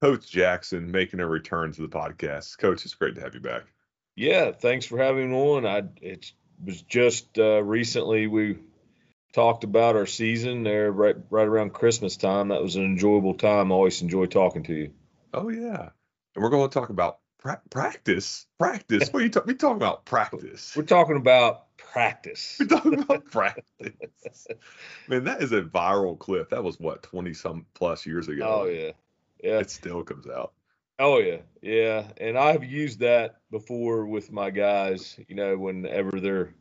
Coach Jackson making a return to the podcast. Coach, it's great to have you back. Yeah, thanks for having me on. I it was just uh, recently we talked about our season there right right around Christmas time. That was an enjoyable time. I always enjoy talking to you. Oh yeah, and we're going to talk about pra- practice. Practice. What are you talking? We talking about practice. We're talking about practice. We're talking about practice. Man, that is a viral clip. That was what twenty some plus years ago. Oh yeah, yeah. It still comes out. Oh yeah, yeah. And I've used that before with my guys. You know, whenever they're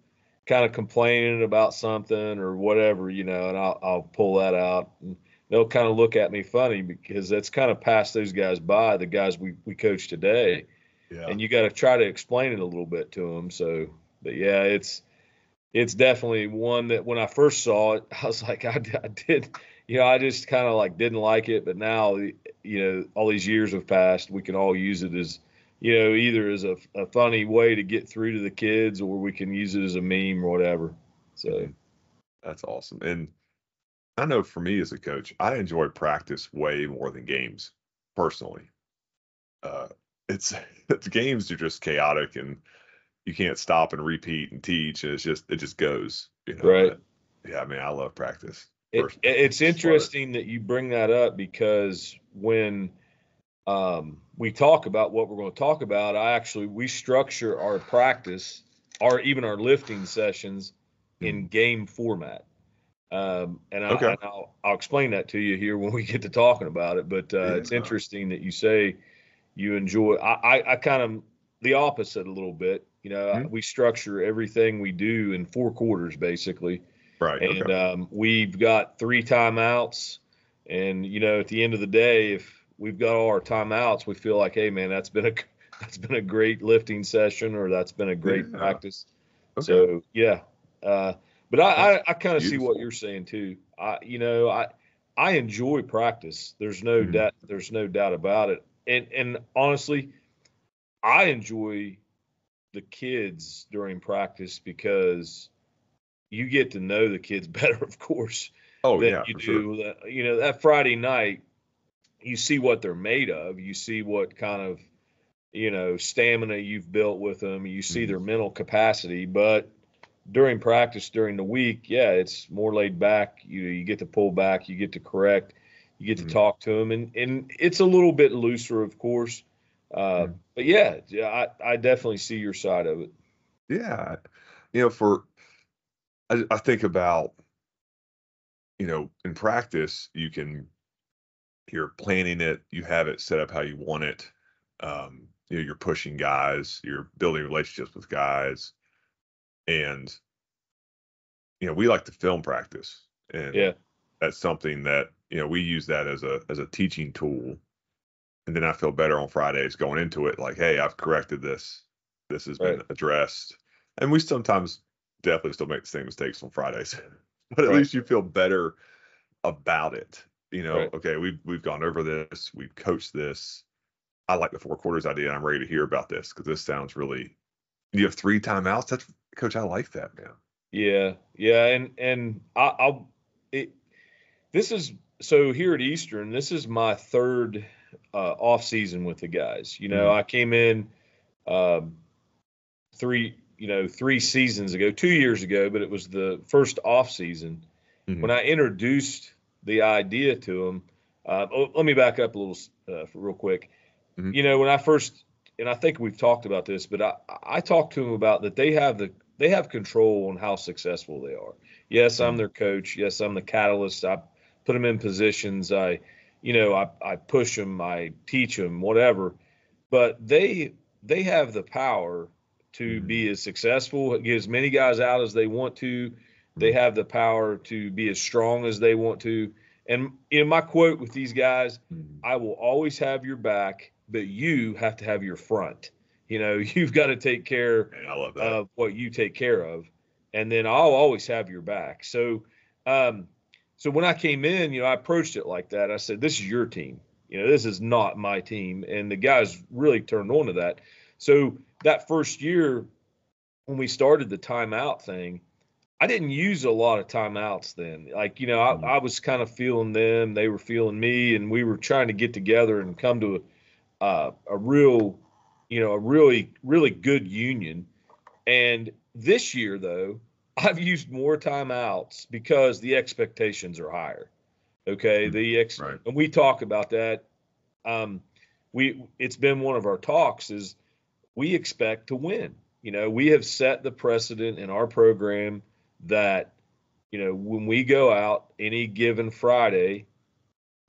kind of complaining about something or whatever, you know, and I'll I'll pull that out and they'll kind of look at me funny because that's kind of passed those guys by, the guys we we coach today. Yeah. And you got to try to explain it a little bit to them. So, but yeah, it's it's definitely one that when I first saw it, I was like, I, I did, you know, I just kind of like didn't like it, but now, you know, all these years have passed, we can all use it as, you know, either as a, a funny way to get through to the kids, or we can use it as a meme or whatever. So that's awesome. And I know for me as a coach, I enjoy practice way more than games personally. Uh, it's it's games are just chaotic and you can't stop and repeat and teach and it's just it just goes you know right but, yeah i mean i love practice it, it's interesting that you bring that up because when um, we talk about what we're going to talk about i actually we structure our practice our even our lifting sessions in game format um, and, I, okay. will I'll explain that to you here when we get to talking about it but uh, Yeah. it's interesting that you say you enjoy I, I, I kind of the opposite a little bit you know Mhm. we structure everything we do in four quarters basically right and okay. um, we've got three timeouts and you know at the end of the day if we've got all our timeouts we feel like hey man that's been a that's been a great lifting session or that's been a great Yeah. practice okay. so yeah uh, but i i, I kind of see what you're saying too i you know i i enjoy practice there's no Mhm. doubt there's no doubt about it and and honestly i enjoy the kids during practice because you get to know the kids better, of course, oh than yeah you do. sure. the- You know, that Friday night, you see what they're made of. You see what kind of, you know, stamina you've built with them. You see Mhm. their mental capacity. But during practice, during the week, yeah, it's more laid back. You you get to pull back. You get to correct. You get to Mhm. talk to them, and and it's a little bit looser, of course. Uh, Mhm. But yeah, yeah, I, I definitely see your side of it. yeah you know for I, I think about you know in practice you can you're planning it you have it set up how you want it um you know you're pushing guys you're building relationships with guys and you know we like to film practice and Yeah. that's something that you know we use that as a as a teaching tool and then i feel better on fridays going into it like hey i've corrected this. This has been addressed. And we sometimes definitely still make the same mistakes on fridays but at Right. least you feel better about it you know Right. okay we've we've gone over this we've coached this i like the four quarters idea and i'm ready to hear about this because this sounds really you have three timeouts that's coach i like that man Yeah, yeah, and and I, I'll it. This is so here at Eastern. This is my third uh, off season with the guys. You know, Mhm. I came in um, three, you know, three seasons ago, two years ago, but it was the first off season Mhm. when I introduced the idea to them. Uh, oh, let me back up a little uh, real quick. Mhm. You know, when I first, and I think we've talked about this, but I, I talked to them about that they have the they have control on how successful they are. Yes, I'm Mhm. their coach. Yes, I'm the catalyst. I put them in positions. I, you know, I, I push them. I teach them, whatever. But they they have the power to Mhm. be as successful, get as many guys out as they want to. They Mhm. have the power to be as strong as they want to. And in my quote with these guys, Mhm. I will always have your back, but you have to have your front. You know, you've got to take care Man, i love that of what you take care of, and then I'll always have your back. So, um, so when I came in, you know, I approached it like that. I said, "This is your team. You know, this is not my team," and the guys really turned on to that. So that first year, when we started the timeout thing, I didn't use a lot of timeouts then. Like, you know, I, mm-hmm. I was kind of feeling them, they were feeling me, and we were trying to get together and come to a, uh, a real, you know, a really, really good union. And this year, though, I've used more timeouts because the expectations are higher. Okay, mm-hmm. the ex, right. and we talk about that. Um, we it's been one of our talks is we expect to win. You know, we have set the precedent in our program that you know when we go out any given Friday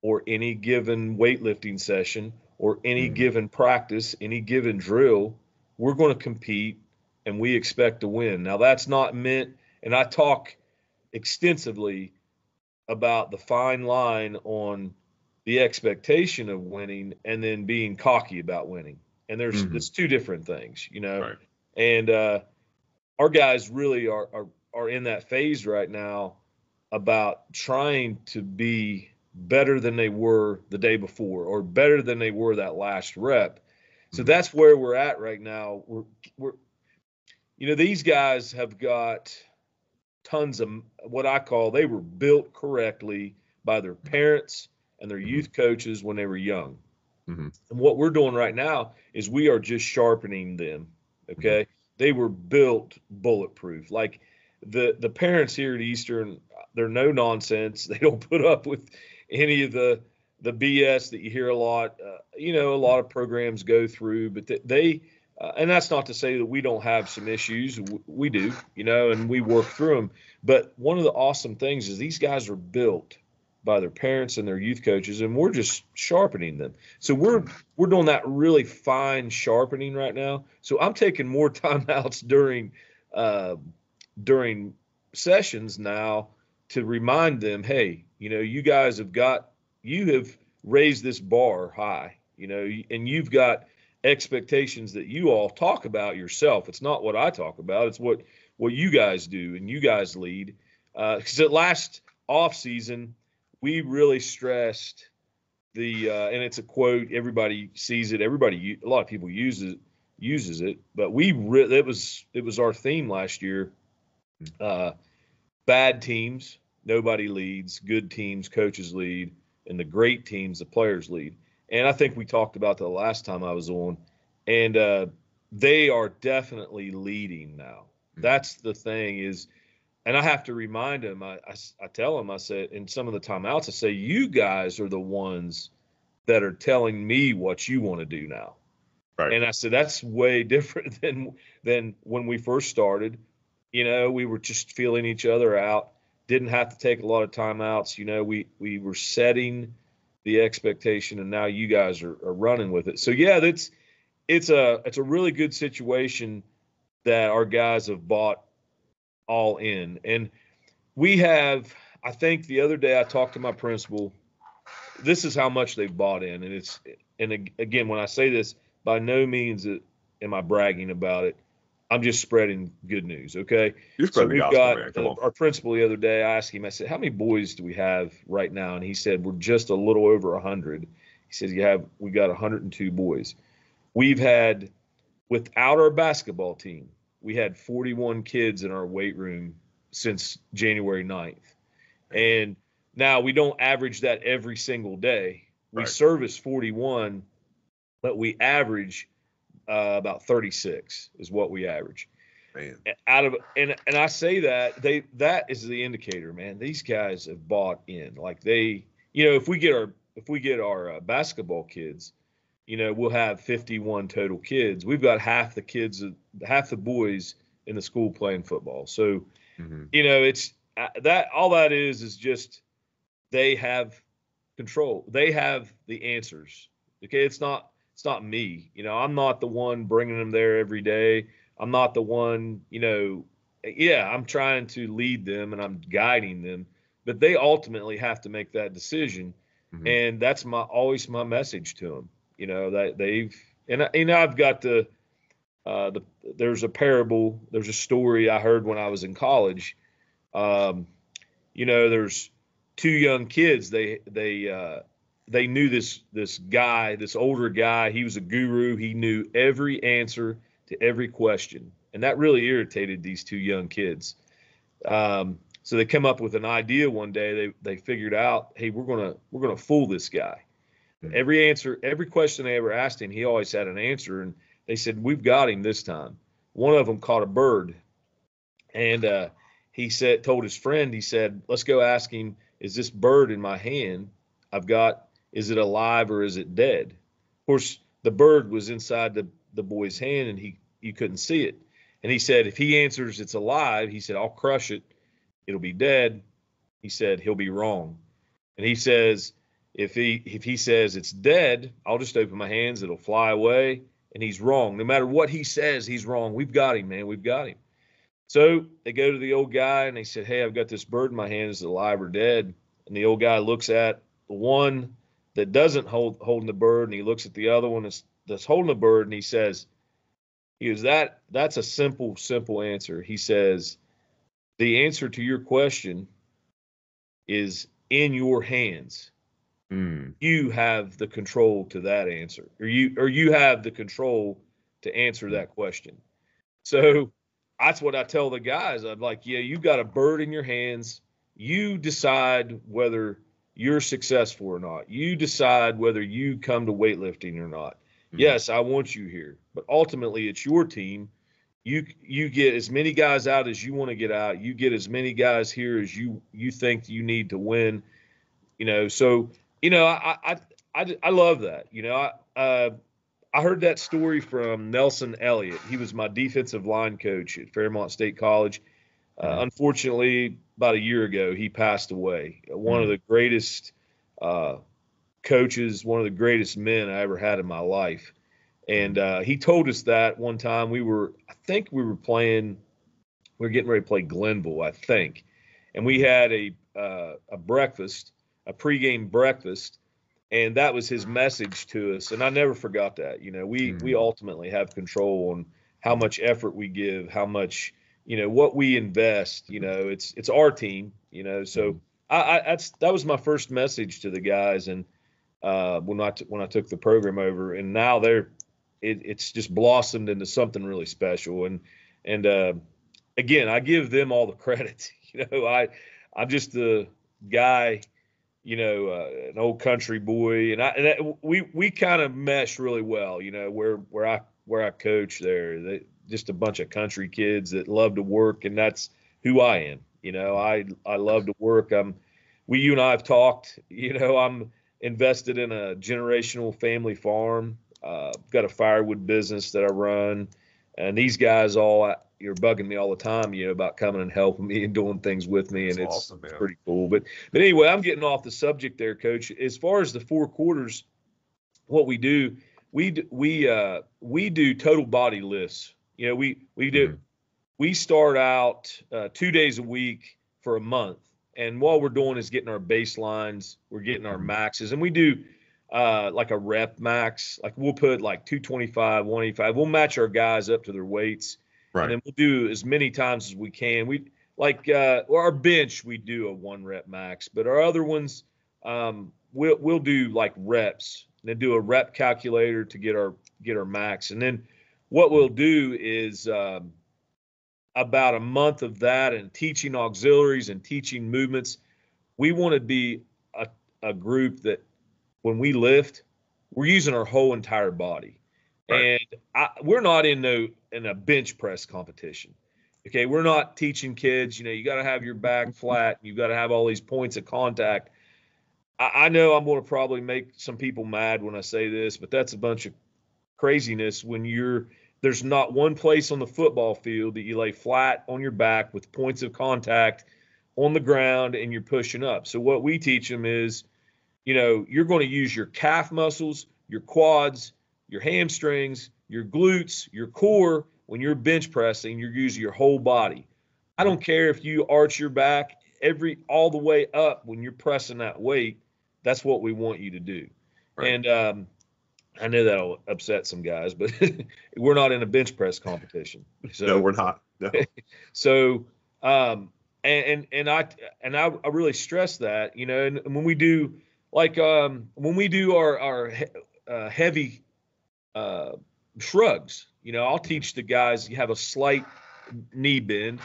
or any given weightlifting session or any mm-hmm. given practice, any given drill, we're going to compete and we expect to win. Now that's not meant and I talk extensively about the fine line on the expectation of winning and then being cocky about winning. And there's mm-hmm. it's two different things, you know. Right. And uh, our guys really are, are are in that phase right now about trying to be better than they were the day before or better than they were that last rep. So mm-hmm. that's where we're at right now. We're we're you know these guys have got tons of what I call they were built correctly by their parents and their youth coaches when they were young. Mm-hmm. And what we're doing right now is we are just sharpening them. Okay. Mm-hmm. They were built bulletproof. Like the the parents here at Eastern, they're no nonsense. They don't put up with any of the the BS that you hear a lot. Uh, you know, a lot of programs go through, but they uh, and that's not to say that we don't have some issues. We do, you know, and we work through them. But one of the awesome things is these guys are built by their parents and their youth coaches, and we're just sharpening them. So we're we're doing that really fine sharpening right now. So I'm taking more timeouts during uh, during sessions now to remind them, hey, you know, you guys have got you have raised this bar high, you know, and you've got expectations that you all talk about yourself. It's not what I talk about. It's what what you guys do and you guys lead. Because uh, at last off season, we really stressed the uh, and it's a quote. Everybody sees it. Everybody, a lot of people uses uses it. But we re- it was it was our theme last year. Uh, bad teams, nobody leads. Good teams, coaches lead, and the great teams, the players lead and I think we talked about that the last time I was on, and uh, they are definitely leading now. Mm-hmm. That's the thing is, and I have to remind them. I, I, I tell them I said in some of the timeouts I say you guys are the ones that are telling me what you want to do now. Right. And I said that's way different than than when we first started. You know, we were just feeling each other out. Didn't have to take a lot of timeouts. You know, we we were setting the expectation, and now you guys are, are running with it. So yeah, that's it's a it's a really good situation that our guys have bought all in, and we have. I think the other day I talked to my principal. This is how much they've bought in, and it's and again when I say this, by no means am I bragging about it. I'm just spreading good news. Okay. You're spreading so we've got uh, our principal the other day. I asked him. I said, "How many boys do we have right now?" And he said, "We're just a little over hundred." He says, "You have we got 102 boys. We've had without our basketball team, we had 41 kids in our weight room since January 9th, and now we don't average that every single day. We right. service 41, but we average." uh, about 36 is what we average. Man. Out of and and I say that they that is the indicator, man. These guys have bought in. Like they, you know, if we get our if we get our uh, basketball kids, you know, we'll have 51 total kids. We've got half the kids, half the boys in the school playing football. So, mm-hmm. you know, it's uh, that all that is is just they have control. They have the answers. Okay, it's not it's not me. You know, I'm not the one bringing them there every day. I'm not the one, you know, yeah, I'm trying to lead them and I'm guiding them, but they ultimately have to make that decision. Mm-hmm. And that's my always my message to them. You know, that they've and and I've got the uh, the there's a parable, there's a story I heard when I was in college. Um, you know, there's two young kids. They they uh, they knew this this guy, this older guy. He was a guru. He knew every answer to every question, and that really irritated these two young kids. Um, so they come up with an idea one day. They they figured out, hey, we're gonna we're gonna fool this guy. Every answer, every question they ever asked him, he always had an answer. And they said, we've got him this time. One of them caught a bird, and uh, he said, told his friend, he said, let's go ask him, is this bird in my hand? I've got, is it alive or is it dead? Of course, the bird was inside the the boy's hand, and he you couldn't see it. And he said, if he answers it's alive, he said, I'll crush it. It'll be dead. He said, he'll be wrong. And he says, if he if he says it's dead, I'll just open my hands, it'll fly away. And he's wrong. No matter what he says, he's wrong. We've got him, man. We've got him. So they go to the old guy and they said, Hey, I've got this bird in my hand. Is it alive or dead? And the old guy looks at the one that doesn't hold holding the bird and he looks at the other one that's, that's holding the bird and he says, he goes, that that's a simple, simple answer. He says, the answer to your question is in your hands. Mm. You have the control to that answer, or you or you have the control to answer that question. So that's what I tell the guys. I'm like, yeah, you got a bird in your hands. You decide whether you're successful or not. You decide whether you come to weightlifting or not. Mm-hmm. Yes, I want you here, but ultimately it's your team. You you get as many guys out as you want to get out. You get as many guys here as you you think you need to win. You know, so you know I I I, I love that. You know, I uh, I heard that story from Nelson Elliott. He was my defensive line coach at Fairmont State College. Uh, mm-hmm. unfortunately, about a year ago, he passed away. One mm-hmm. of the greatest uh, coaches, one of the greatest men I ever had in my life. And uh, he told us that one time we were, I think we were playing, we were getting ready to play Glenville, I think, and we had a uh, a breakfast, a pregame breakfast, and that was his message to us. And I never forgot that. You know, we mm-hmm. we ultimately have control on how much effort we give, how much you know what we invest. You know, it's it's our team. You know, so. Mm-hmm. I, I, that's that was my first message to the guys, and uh, when I t- when I took the program over, and now they're it, it's just blossomed into something really special. And and uh, again, I give them all the credit. You know, I I'm just the guy, you know, uh, an old country boy, and I and we we kind of mesh really well. You know, where where I where I coach there, they, just a bunch of country kids that love to work, and that's who I am. You know, I I love to work. I'm we you and I have talked. You know, I'm invested in a generational family farm. Uh, got a firewood business that I run, and these guys all you're bugging me all the time, you know, about coming and helping me and doing things with me, and That's it's awesome, pretty cool. But but anyway, I'm getting off the subject there, Coach. As far as the four quarters, what we do, we we uh, we do total body lifts. You know, we we do mm-hmm. we start out uh, two days a week for a month and what we're doing is getting our baselines, we're getting our maxes, and we do uh, like a rep max. Like we'll put like 225, 185. We'll match our guys up to their weights, right. and we'll do as many times as we can. We like uh, our bench, we do a one rep max, but our other ones, um, we'll we'll do like reps, and then do a rep calculator to get our get our max, and then what we'll do is um, about a month of that and teaching auxiliaries and teaching movements. We want to be a, a group that when we lift, we're using our whole entire body. Right. And I, we're not in no in a bench press competition. Okay, we're not teaching kids, you know, you got to have your back mm-hmm. flat, you got to have all these points of contact. I, I know I'm going to probably make some people mad when I say this, but that's a bunch of craziness when you're there's not one place on the football field that you lay flat on your back with points of contact on the ground and you're pushing up. So what we teach them is, you know, you're going to use your calf muscles, your quads, your hamstrings, your glutes, your core when you're bench pressing, you're using your whole body. I don't care if you arch your back every all the way up when you're pressing that weight. That's what we want you to do. Right. And um, I know that'll upset some guys, but we're not in a bench press competition. So, no, we're not. No. so, um, and, and, and I, and I, I really stress that, you know, and when we do like, um, when we do our, our, uh, heavy, uh, shrugs, you know, I'll teach the guys you have a slight knee bend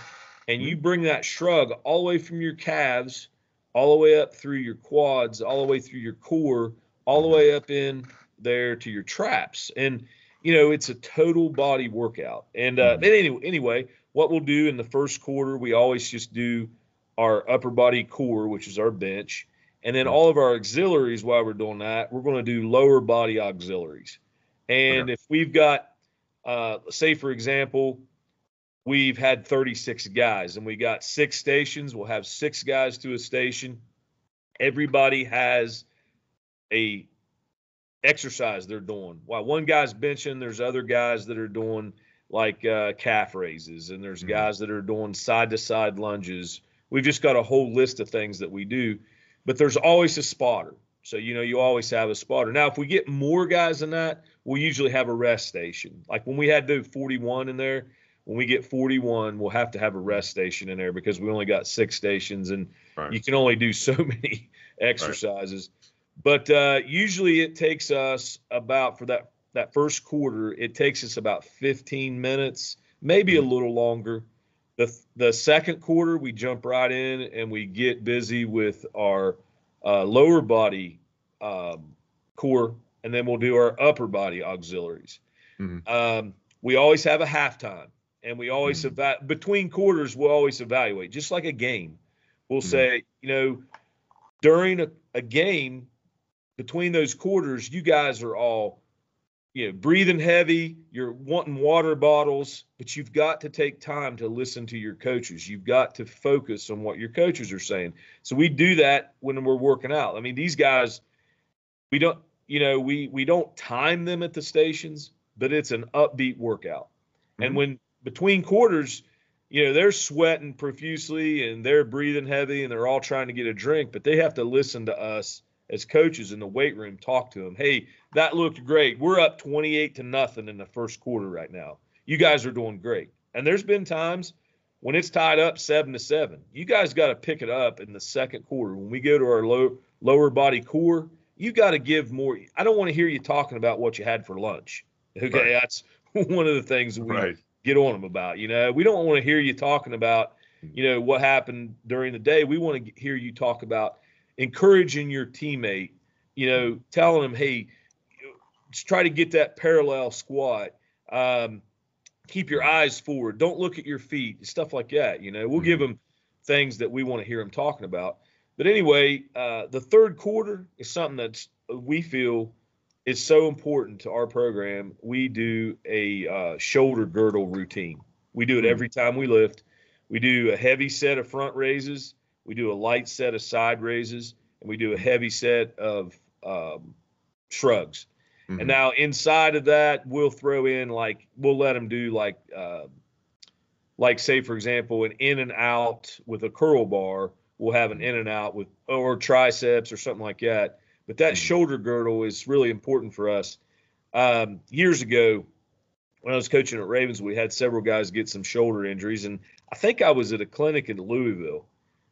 and you bring that shrug all the way from your calves, all the way up through your quads, all the way through your core, all the way up in there to your traps. And you know, it's a total body workout. And uh, anyway, anyway, what we'll do in the first quarter, we always just do our upper body core, which is our bench, and then all of our auxiliaries. While we're doing that, we're going to do lower body auxiliaries. And if we've got, uh, say for example, we've had 36 guys and we got six stations, we'll have six guys to a station. Everybody has a exercise they're doing. While one guy's benching, there's other guys that are doing like uh, calf raises, and there's mm-hmm. guys that are doing side to side lunges. We've just got a whole list of things that we do, but there's always a spotter. So you know you always have a spotter. Now, if we get more guys than that, we'll usually have a rest station. Like when we had the 41 in there, when we get 41, we'll have to have a rest station in there because we only got six stations, and right. you can only do so many exercises. Right. But uh, usually it takes us about for that that first quarter, it takes us about 15 minutes, maybe a little longer. The the second quarter, we jump right in and we get busy with our uh, lower body um, core, and then we'll do our upper body auxiliaries. Mm-hmm. Um, we always have a halftime, and we always mm-hmm. eva- between quarters we'll always evaluate, just like a game. We'll mm-hmm. say, you know, during a, a game, between those quarters, you guys are all, you know, breathing heavy. You're wanting water bottles, but you've got to take time to listen to your coaches. You've got to focus on what your coaches are saying. So we do that when we're working out. I mean, these guys, we don't, you know, we we don't time them at the stations, but it's an upbeat workout. Mm-hmm. And when between quarters, you know, they're sweating profusely and they're breathing heavy and they're all trying to get a drink, but they have to listen to us as coaches in the weight room talk to them. Hey, that looked great. We're up 28 to nothing in the first quarter right now. You guys are doing great. And there's been times when it's tied up seven to seven. You guys got to pick it up in the second quarter. When we go to our low, lower body core, you got to give more. I don't want to hear you talking about what you had for lunch. Okay, right. that's one of the things we right. get on them about. You know, we don't want to hear you talking about, hmm. you know, what happened during the day. We want to hear you talk about encouraging your teammate, you know, hmm. telling them, hey, try to get that parallel squat. Um, keep your hmm. eyes forward. Don't look at your feet. Stuff like that. You know, we'll give them things that we want to hear them talking about. But anyway, uh, the third quarter is something that we feel is so important to our program. We do a uh, shoulder girdle routine. We do it hmm. every time we lift. We do a heavy set of front raises we do a light set of side raises, and we do a heavy set of um, shrugs. Mm-hmm. And now inside of that, we'll throw in like we'll let them do like uh, like say for example an in and out with a curl bar. We'll have an in and out with or triceps or something like that. But that mm-hmm. shoulder girdle is really important for us. Um, years ago, when I was coaching at Ravens, we had several guys get some shoulder injuries, and I think I was at a clinic in Louisville,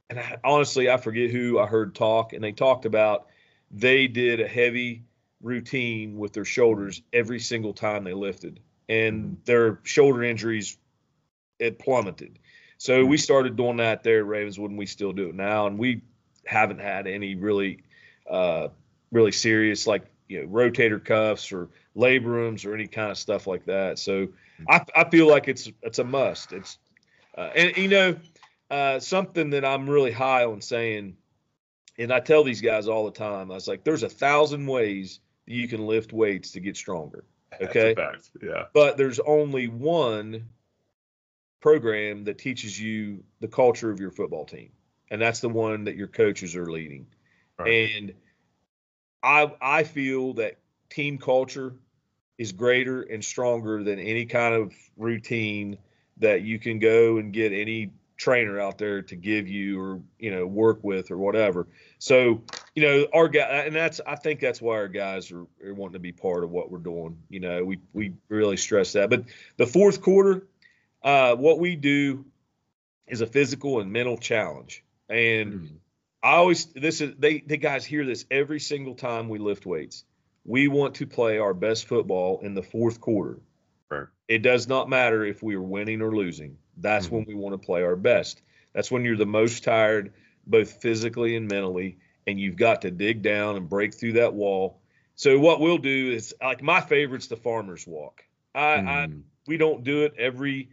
and I, honestly, I forget who I heard talk, and they talked about they did a heavy routine with their shoulders every single time they lifted, and their shoulder injuries it plummeted. So we mm-hmm. started doing that there at Ravenswood, and we still do it now, and we haven't had any really, uh, really serious like you know rotator cuffs or labrums or any kind of stuff like that. So mm-hmm. I, I feel like it's it's a must. It's uh, and you know uh, something that I'm really high on saying, and I tell these guys all the time. I was like, "There's a thousand ways you can lift weights to get stronger." Okay, yeah. But there's only one program that teaches you the culture of your football team, and that's the one that your coaches are leading. Right. And I I feel that team culture is greater and stronger than any kind of routine that you can go and get any trainer out there to give you or you know work with or whatever. So you know our guy, and that's I think that's why our guys are, are, wanting to be part of what we're doing. You know, we we really stress that. But the fourth quarter, uh, what we do is a physical and mental challenge, and mm-hmm. I always this is they the guys hear this every single time we lift weights. We want to play our best football in the fourth quarter. Right. It does not matter if we are winning or losing That's Mm-hmm. when we want to play our best. That's when you're the most tired, both physically and mentally, and you've got to dig down and break through that wall. So what we'll do is like my favorite's the farmer's walk. I, I Mm. we don't do it every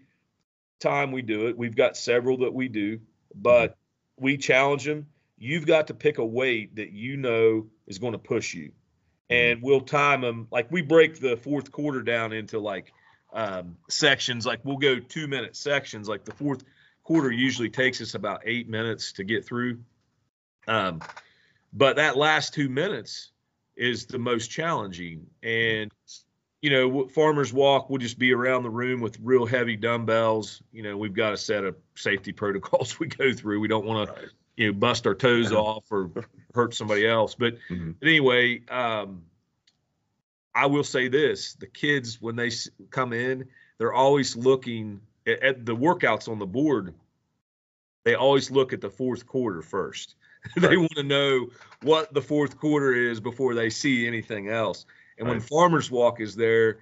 time we do it. We've got several that we do, but we challenge them. You've got to pick a weight that you know is going to push you, and we'll time them. Like we break the fourth quarter down into like um, sections. Like we'll go two minute sections. Like the fourth quarter usually takes us about eight minutes to get through. Um, but that last two minutes is the most challenging, and you know, farmers walk, we'll just be around the room with real heavy dumbbells. You know, we've got a set of safety protocols we go through. We don't want to, you know, bust our toes off or hurt somebody else. But, Mhm. but anyway, um, I will say this the kids, when they come in, they're always looking at, at the workouts on the board. They always look at the fourth quarter first. they want to know what the fourth quarter is before they see anything else. And when Farmers Walk is there,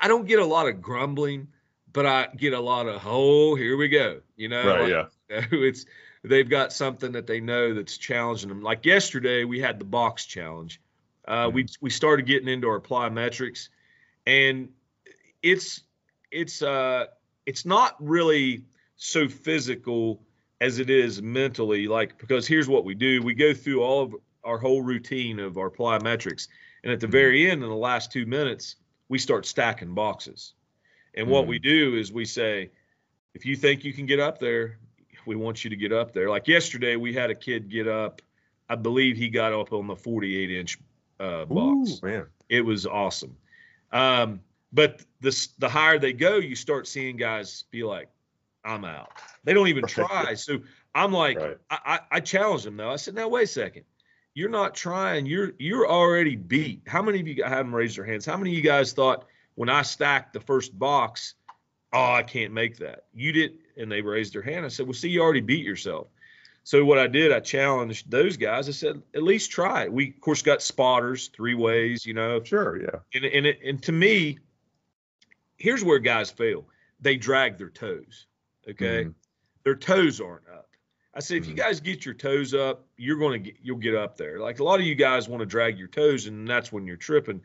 I don't get a lot of grumbling, but I get a lot of oh, here we go. You know, Right. like, Yeah. it's they've got something that they know that's challenging them. Like yesterday, we had the box challenge. Uh, We we started getting into our plyometrics, and it's it's uh it's not really so physical as it is mentally. Like because here's what we do: we go through all of our whole routine of our plyometrics, and at the Mhm. very end, in the last two minutes, we start stacking boxes. And what Mhm. we do is we say, if you think you can get up there, we want you to get up there. Like yesterday, we had a kid get up. I believe he got up on the 48 inch uh, box. Ooh, man. It was awesome. Um, but the the higher they go, you start seeing guys be like, "I'm out." They don't even try. So I'm like, Right. I, I, I challenged them though. I said, "Now wait a second. You're not trying. You're you're already beat. How many of you I have them raise their hands? How many of you guys thought when I stacked the first box, oh, I can't make that? You did, and they raised their hand. I said, well, see, you already beat yourself. So what I did, I challenged those guys. I said, at least try it. We of course got spotters three ways, you know, Sure. Yeah. and and it, and to me, here's where guys fail. They drag their toes. Okay, Mhm. their toes aren't up. I said, if you Mhm. guys get your toes up, you're going to get you'll get up there. Like a lot of you guys want to drag your toes, and that's when you're tripping,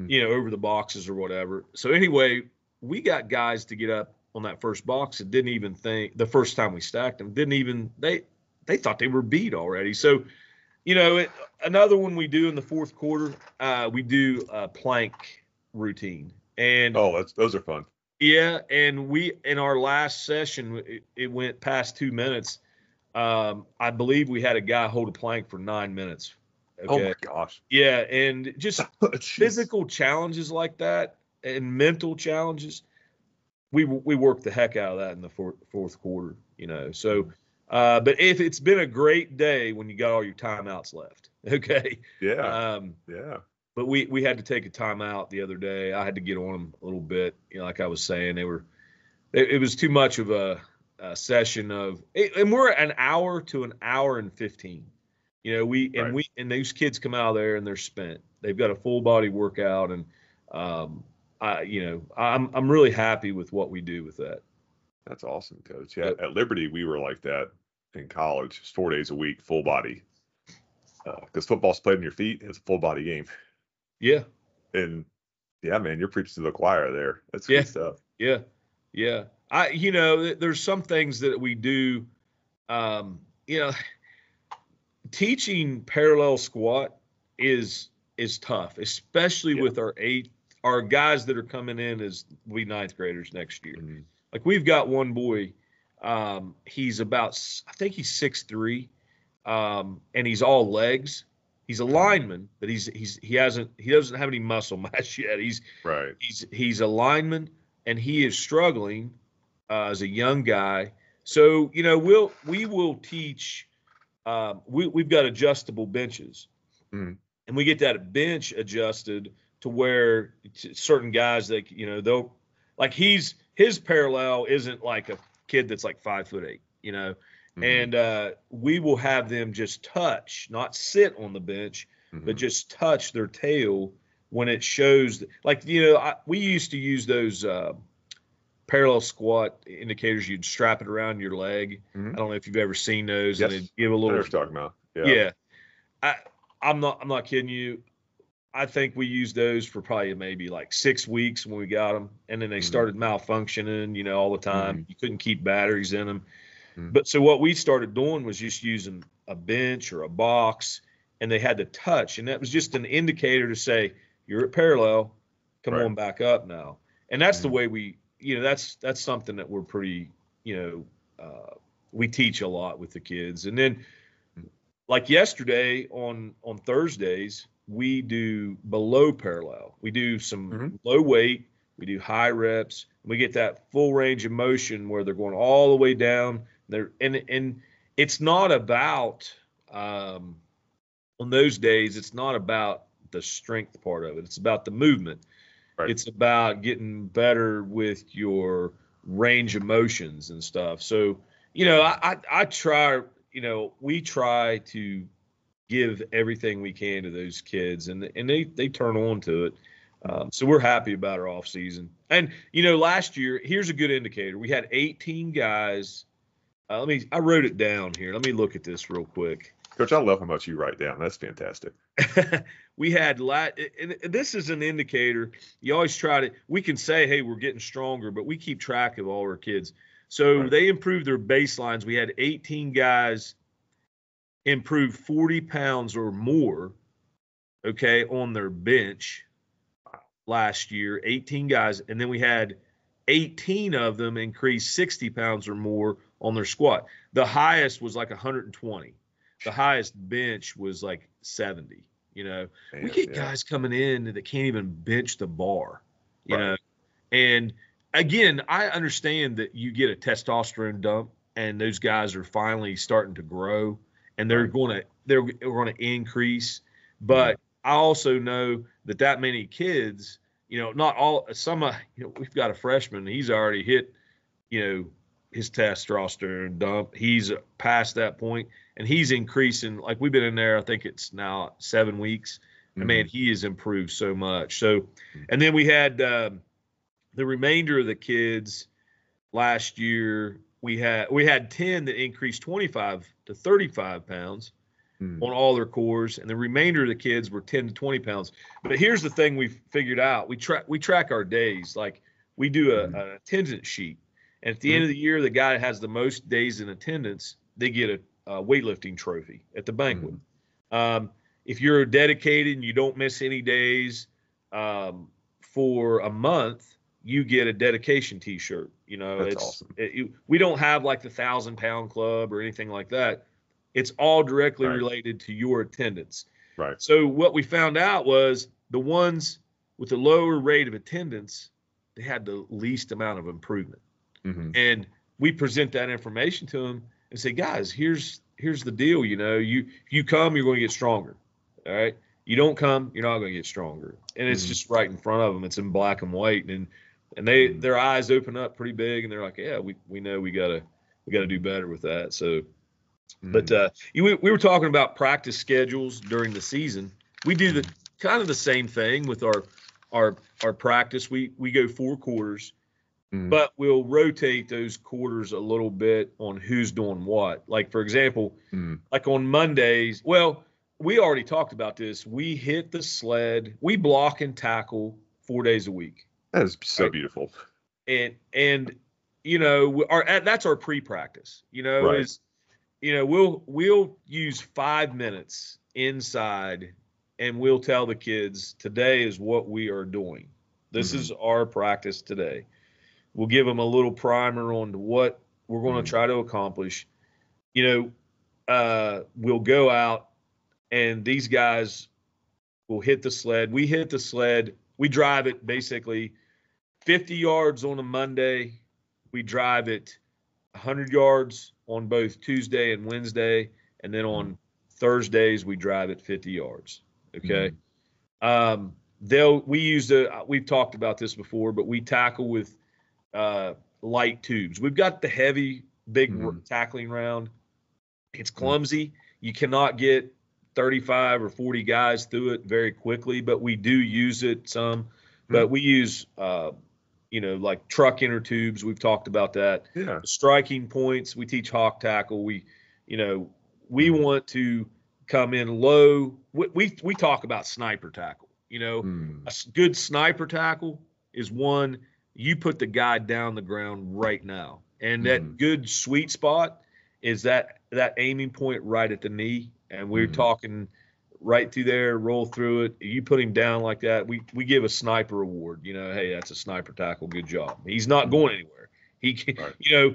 Mhm. you know, over the boxes or whatever. So anyway, we got guys to get up on that first box that didn't even think the first time we stacked them didn't even they they thought they were beat already. So you know, it, another one we do in the fourth quarter, uh, we do a plank routine, and Oh, that's those are fun. yeah, and we in our last session, it, it went past two minutes. Um, I believe we had a guy hold a plank for nine minutes. Oh Okay. my gosh. yeah, and just physical challenges like that and mental challenges, we we worked the heck out of that in the fourth, fourth quarter. You know, so. Uh, but if it's been a great day when you got all your timeouts left, okay. Yeah. Um, yeah. but we we had to take a timeout the other day. I had to get on them a little bit. You know, like I was saying, they were it was too much of a, a session of, and we're an hour to an hour and fifteen. You know, we and Right. we and those kids come out of there and they're spent. They've got a full body workout, and um, I you know I'm I'm really happy with what we do with that. That's awesome, coach. Yeah. At Liberty, we were like that in college, just four days a week, full body. Because football's played in your feet, it's a full body game. Yeah, And yeah, man, you're preaching to the choir there. That's Yeah. good stuff. Yeah, yeah. I, you know, there's some things that we do. Um, you know, teaching parallel squat is is tough, especially Yeah. with our eight our guys that are coming in as we ninth graders next year. Mhm. Like we've got one boy, um, he's about I think he's six three, um, and he's all legs. He's a lineman, but he's he's he hasn't he doesn't have any muscle mass yet. He's Right. he's he's a lineman and he is struggling uh, as a young guy. So you know we'll we will teach. Um, we we've got adjustable benches, Mhm. and we get that bench adjusted to where certain guys they you know they'll like he's his parallel isn't like a kid that's like five foot eight, you know, Mhm. and uh, we will have them just touch, not sit on the bench, but Mhm. just touch their tail when it shows like you know I, we used to use those uh, parallel squat indicators. You'd strap it around your leg. Mhm. I don't know if you've ever seen those, Yes. and it'd give a little. what you're talking about. Yeah. Yeah. I I'm not I'm not kidding you. I think we used those for probably maybe like six weeks when we got them, and then they Mhm. started malfunctioning, you know, all the time. You couldn't keep batteries in them. Mhm. But so what we started doing was just using a bench or a box, and they had to touch, and that was just an indicator to say you're at parallel, come Right. on back up now. And that's the Mhm. way we, you know, that's that's something that we're pretty, you know, uh, we teach a lot with the kids, and then like yesterday on on Thursdays, we do below parallel. We do some Mhm. low weight, we do high reps, and we get that full range of motion where they're going all the way down. They're and and it's not about um, on those days. It's not about the strength part of it. It's about the movement. Right. It's about getting better with your range of motions and stuff. So you know, I, I I try. You know, we try to give everything we can to those kids, and and they they turn on to it. Um, so we're happy about our off season. And you know, last year, here's a good indicator. We had 18 guys. Uh, let me. I wrote it down here. Let me look at this real quick. Coach, I love how much you write down. That's fantastic. we had la- and and this is an indicator. You always try to. We can say, "Hey, we're getting stronger," but we keep track of all our kids. So Right. they improved their baselines. We had 18 guys improve 40 pounds or more, okay, on their bench last year. 18 guys, and then we had 18 of them increase 60 pounds or more on their squat. The highest was like 120. The highest bench was like 70. You know, we get yeah. guys coming in that can't even bench the bar, you Right. know. And again, I understand that you get a testosterone dump, and those guys are finally starting to grow, and they're going to they're going to increase. But I also know that that many kids, you know, not all some. Uh, you know, we've got a freshman. He's already hit, you know, his testosterone dump. He's past that point, and he's increasing. Like we've been in there. I think it's now seven weeks. And Mhm. man, he has improved so much. So, and then we had um, the remainder of the kids last year. We had we had ten that increased twenty five to thirty five pounds Mhm. on all their cores, and the remainder of the kids were ten to twenty pounds. But here's the thing we figured out: we track we track our days. Like we do a, Mhm. an attendance sheet, and at the end of the year, the guy that has the most days in attendance, they get a, a weightlifting trophy at the banquet. Um, if you're dedicated and you don't miss any days um, for a month, you get a dedication T-shirt. You know, That's it's awesome. it- you- we don't have like the thousand pound club or anything like that. It's all directly Right. related to your attendance. Right. So what we found out was the ones with the lower rate of attendance, they had the least amount of improvement Mhm. and we present that information to them and say guys here's here's the deal you know you if you come you're going to get stronger all right? You don't come you're not going to get stronger. And it's Mhm. just right in front of them it's in black and white and and they Mhm. their eyes open up pretty big and they're like yeah we, we know we gotta we gotta do better with that. So but Mhm. uh you, we, we were talking about practice schedules during the season. We do the kind of the same thing with our our our practice. We we go four quarters Mhm. but we'll rotate those quarters a little bit on who's doing what. Like for example, Mhm. like on Mondays, well, we already talked about this. We hit the sled, we block and tackle four days a week, that is so Right. beautiful. and and you know our that's our pre-practice. You know Right. is you know we'll we'll use five minutes inside, and we'll tell the kids today is what we are doing. This Mhm. is our practice today. We'll give them a little primer on what we're going to try to accomplish. You know, uh, we'll go out and these guys will hit the sled. We hit the sled. We drive it basically 50 yards on a Monday. We drive it 100 yards on both Tuesday and Wednesday. And then on Thursdays, we drive it 50 yards. Okay. Um, they'll, we use the, we've talked about this before, but we tackle with uh, light tubes. We've got the heavy, big Mhm. tackling round. It's clumsy. You cannot get 35 or 40 guys through it very quickly, but we do use it some. But we use uh, you know, like truck inner tubes. We've talked about that. Yeah. Striking points. We teach hawk tackle. We, you know, we want to come in low. We we, we talk about sniper tackle. You know, Mm. a good sniper tackle is one you put the guy down the ground right now, and that Mhm. good sweet spot is that that aiming point right at the knee, and we're Mhm. talking right through there, roll through it. You put him down like that, we we give a sniper award. You know, hey, that's a sniper tackle. Good job. He's not going anywhere. He, can, Right. you know,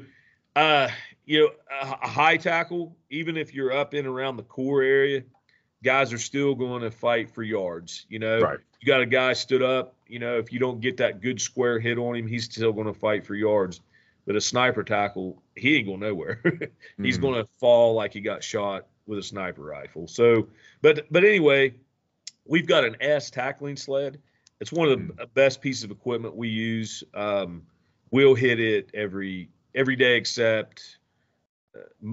uh, you know, a, a high tackle, even if you're up in around the core area, guys are still going to fight for yards. You know, Right. you got a guy stood up. You know, if you don't get that good square hit on him, he's still going to fight for yards. But a sniper tackle, he ain't going nowhere. he's Mhm. going to fall like he got shot with a sniper rifle. So, but but anyway, we've got an S tackling sled. It's one of the best pieces of equipment we use. Um, we'll hit it every every day except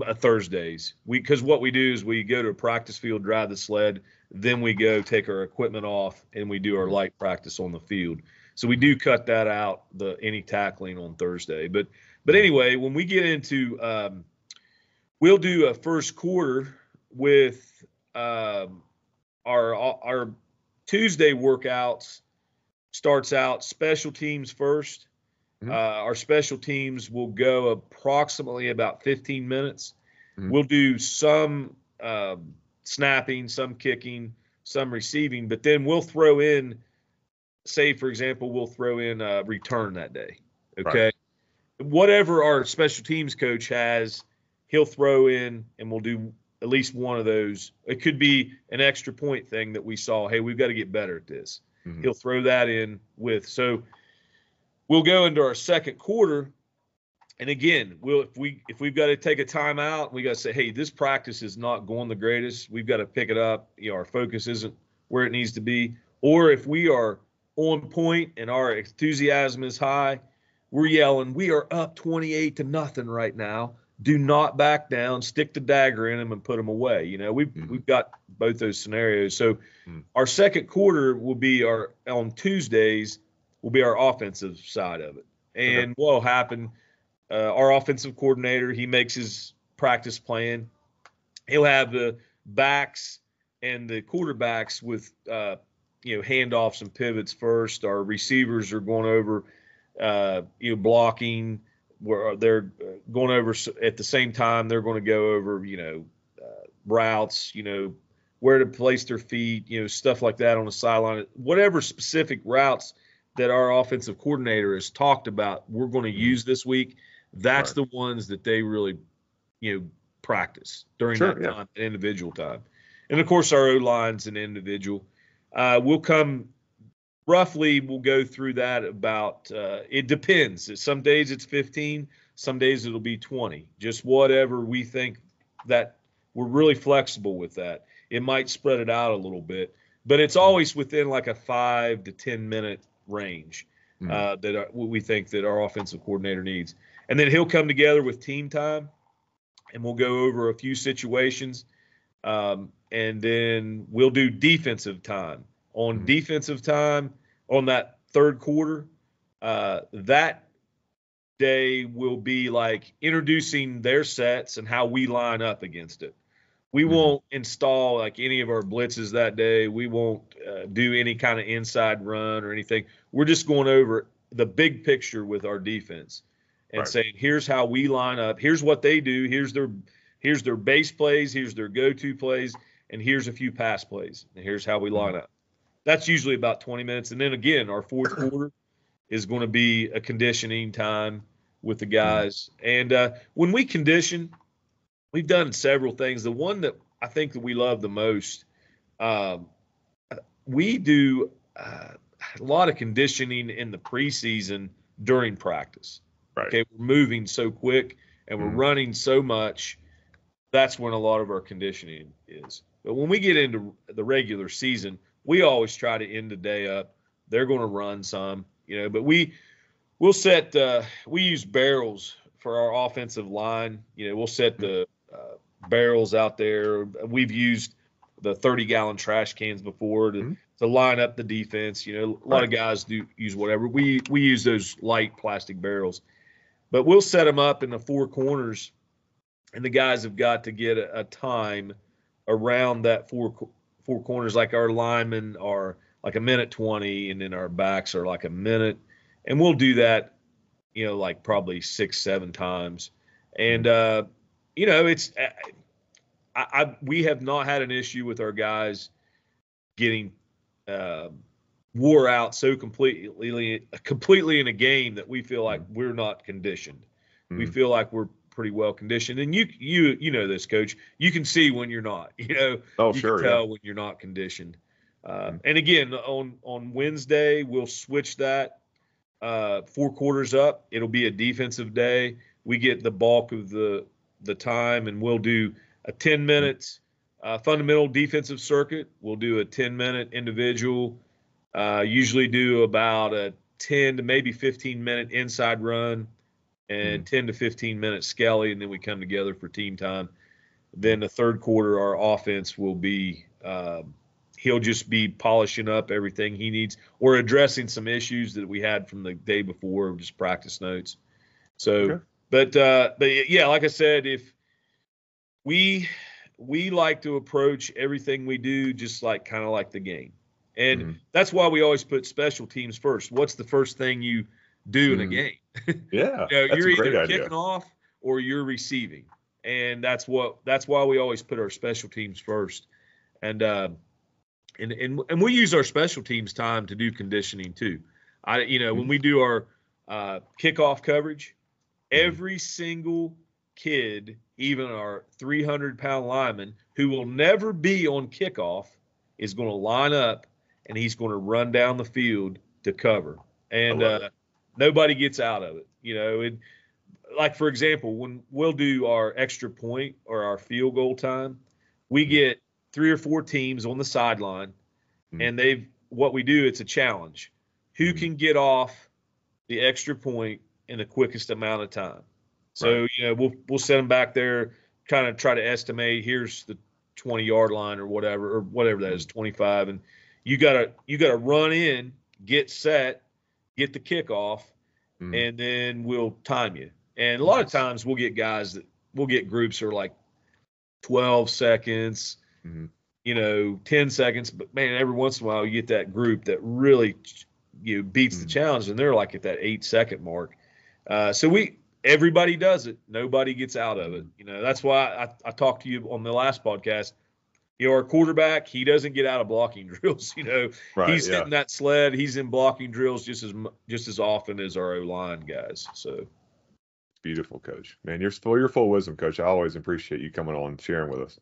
uh, Thursdays. We because what we do is we go to a practice field, drive the sled, then we go take our equipment off and we do our light practice on the field. So we do cut that out the any tackling on Thursday. But but anyway, when we get into um, we'll do a first quarter with um, our our Tuesday workouts starts out special teams 1st Mhm. Uh, our special teams will go approximately about 15 minutes. Mhm. We'll do some um, snapping, some kicking, some receiving, but then we'll throw in, say for example, we'll throw in a return that day. Okay. Whatever our special teams coach has, he'll throw in and we'll do at least one of those. It could be an extra point thing that we saw. Hey, we've got to get better at this. Mhm. He'll throw that in with so we'll go into our second quarter. And again, we'll if we if we've got to take a timeout, we got to say, hey, this practice is not going the greatest. We've got to pick it up. You know, our focus isn't where it needs to be. Or if we are on point and our enthusiasm is high, we're yelling, we are up 28 to nothing right now. Do not back down. Stick the dagger in them and put them away. You know, we've Mhm. we've got both those scenarios. So Mhm. our second quarter will be our on Tuesdays will be our offensive side of it. And what'll happen, uh, our offensive coordinator, he makes his practice plan. He'll have the backs and the quarterbacks with uh, you know handoffs and pivots first. Our receivers are going over uh, you know blocking where they're uh, going over at the same time they're going to go over you know uh, routes you know where to place their feet you know stuff like that on the sideline whatever specific routes that our offensive coordinator has talked about we're going to use this week that's Right. the ones that they really you know practice during Sure, that yeah. time individual time. And of course our o line's an individual. Uh, we'll come roughly we'll go through that about uh, it depends. Some days it's 15 some days it'll be 20 just whatever we think that we're really flexible with that. It might spread it out a little bit but it's always within like a five to 10 minute range Mhm. uh, that our, we think that our offensive coordinator needs and then he'll come together with team time and we'll go over a few situations. Um, and then we'll do defensive time. On Mhm. defensive time on that third quarter uh, that day will be like introducing their sets and how we line up against it. We Mhm. won't install like any of our blitzes that day. We won't uh, do any kind of inside run or anything. We're just going over the big picture with our defense and Right. saying here's how we line up. Here's what they do. Here's their here's their base plays. Here's their go-to plays. And here's a few pass plays. And here's how we line up. That's usually about 20 minutes. And then again our fourth quarter is going to be a conditioning time with the guys. And uh, when we condition we've done several things. The one that i think that we love the most um, we do uh, a lot of conditioning in the preseason during practice Right. okay we're moving so quick and we're Mhm. running so much that's when a lot of our conditioning is but when we get into the regular season we always try to end the day up they're going to run some you know but we we'll set uh, we use barrels for our offensive line you know we'll set the uh, barrels out there we've used the 30 gallon trash cans before to, Mhm. to line up the defense. You know, a lot of guys do use whatever. We we use those light plastic barrels, but we'll set them up in the four corners, and the guys have got to get a, a time around that four four corners. Like our linemen are like a minute 20, and then our backs are like a minute, and we'll do that, you know, like probably six seven times, and uh, you know, it's. I, I we have not had an issue with our guys getting uh, wore out so completely completely in a game that we feel like we're not conditioned. We Mhm. feel like we're pretty well conditioned, and you you you know this, coach. You can see when you're not. You know, Oh, you sure. can Yeah. tell when you're not conditioned. Um, and again, on on Wednesday we'll switch that uh, four quarters up. It'll be a defensive day. We get the bulk of the the time, and we'll do a 10 minutes uh, fundamental defensive circuit. We'll do a 10 minute individual. Uh, usually do about a 10 to maybe 15 minute inside run and 10 to 15 minute skelly, and then we come together for team time. Then the third quarter, our offense will be. um he'll just be polishing up everything he needs or addressing some issues that we had from the day before, just practice notes. So, Okay. but uh, but yeah, like I said, if we we like to approach everything we do just like kind of like the game, and Mhm. that's why we always put special teams first. What's the first thing you do in a Mhm. game? Yeah. You know, that's you're a great either idea. kicking off or you're receiving, and that's what that's why we always put our special teams first, and uh, and and and we use our special teams time to do conditioning too. I you know when we do our uh, kickoff coverage, Mm-hmm. every single kid, even our 300 pound lineman who will never be on kickoff, is going to line up and he's going to run down the field to cover, and uh, nobody gets out of it. You know, and like for example, when we'll do our extra point or our field goal time, we get three or four teams on the sideline, Mhm. and they've what we do. It's a challenge. Who Mhm. can get off the extra point in the quickest amount of time? So Right. you know we'll we'll send them back there, kind of try to estimate. Here's the 20 yard line or whatever or whatever that is, 25, and you gotta you gotta run in, get set, get the kickoff, Mhm. and then we'll time you. And a lot of times we'll get guys that we'll get groups that are like 12 seconds, Mhm. you know, 10 seconds. But man, every once in a while you get that group that really you know, beats the Mhm. challenge, and they're like at that eight second mark. Uh, so we everybody does it. Nobody gets out of it. You know, that's why I, I talked to you on the last podcast. You know, our quarterback, he doesn't get out of blocking drills. You know, Right. he's yeah. hitting that sled. He's in blocking drills just as just as often as our O line guys. So Beautiful, coach. Man, you're full. You're full wisdom, coach. I always appreciate you coming on and sharing with us.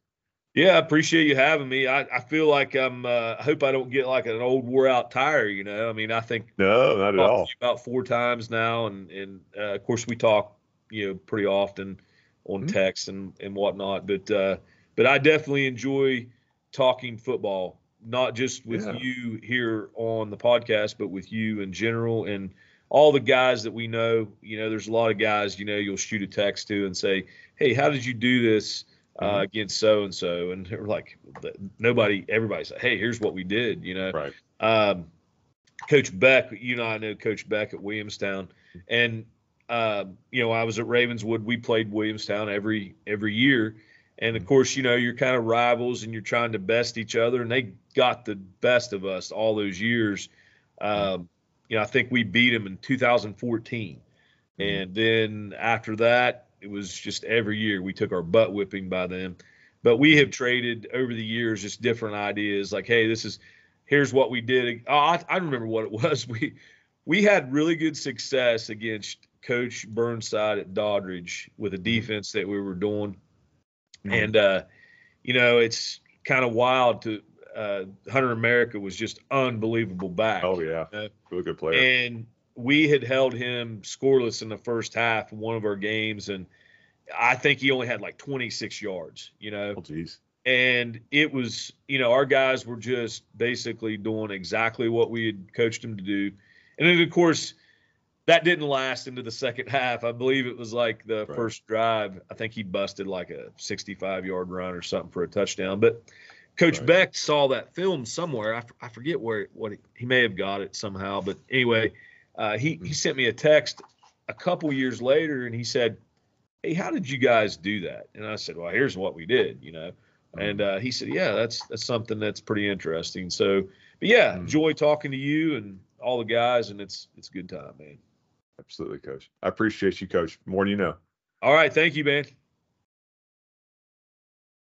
yeah, I appreciate you having me. I, I feel like I'm. Uh, I hope I don't get like an old wore out tire. You know, I mean, I think No, not at all. about four times now, and and uh, of course we talk, you know, pretty often on Mhm. text and and whatnot. But uh, but I definitely enjoy talking football, not just with Yeah. you here on the podcast, but with you in general and all the guys that we know. You know, there's a lot of guys you know you'll shoot a text to and say, hey, how did you do this? Uh, Mhm. against so and so, and they're like, nobody, everybody said, "Hey, here's what we did," you know. Right. Um, Coach Beck, you know, I know Coach Beck at Williamstown, and um, you know, I was at Ravenswood. We played Williamstown every every year, and of course, you know, you're kind of rivals and you're trying to best each other, and they got the best of us all those years. Um, you know, I think we beat them in 2014, Mhm. and then after that, it was just every year we took our butt whipping by them. But we have traded over the years just different ideas, like, hey, this is here's what we did. Oh, I, I remember what it was. We we had really good success against Coach Burnside at Doddridge with a defense that we were doing, Mhm. and uh, you know it's kind of wild to uh, Hunter America was just unbelievable back. Oh yeah, Uh, really good player. and we had held him scoreless in the first half of one of our games, and I think he only had like 26 yards. You know, oh geez. and it was you know our guys were just basically doing exactly what we had coached them to do and then of course that didn't last into the second half i believe it was like the Right. first drive i think he busted like a 65 yard run or something for a touchdown but Coach Right. Beck saw that film somewhere. I, f- I forget where what he, he may have got it somehow, but anyway, uh, he he sent me a text a couple years later, and he said, "Hey, how did you guys do that?" And I said, "Well, here's what we did," you know. And uh, he said, "Yeah, that's that's something that's pretty interesting." So, but yeah, Mm. enjoy talking to you and all the guys, and it's it's a good time, man. Absolutely, coach. I appreciate you, coach. More than you know. All right, thank you, man.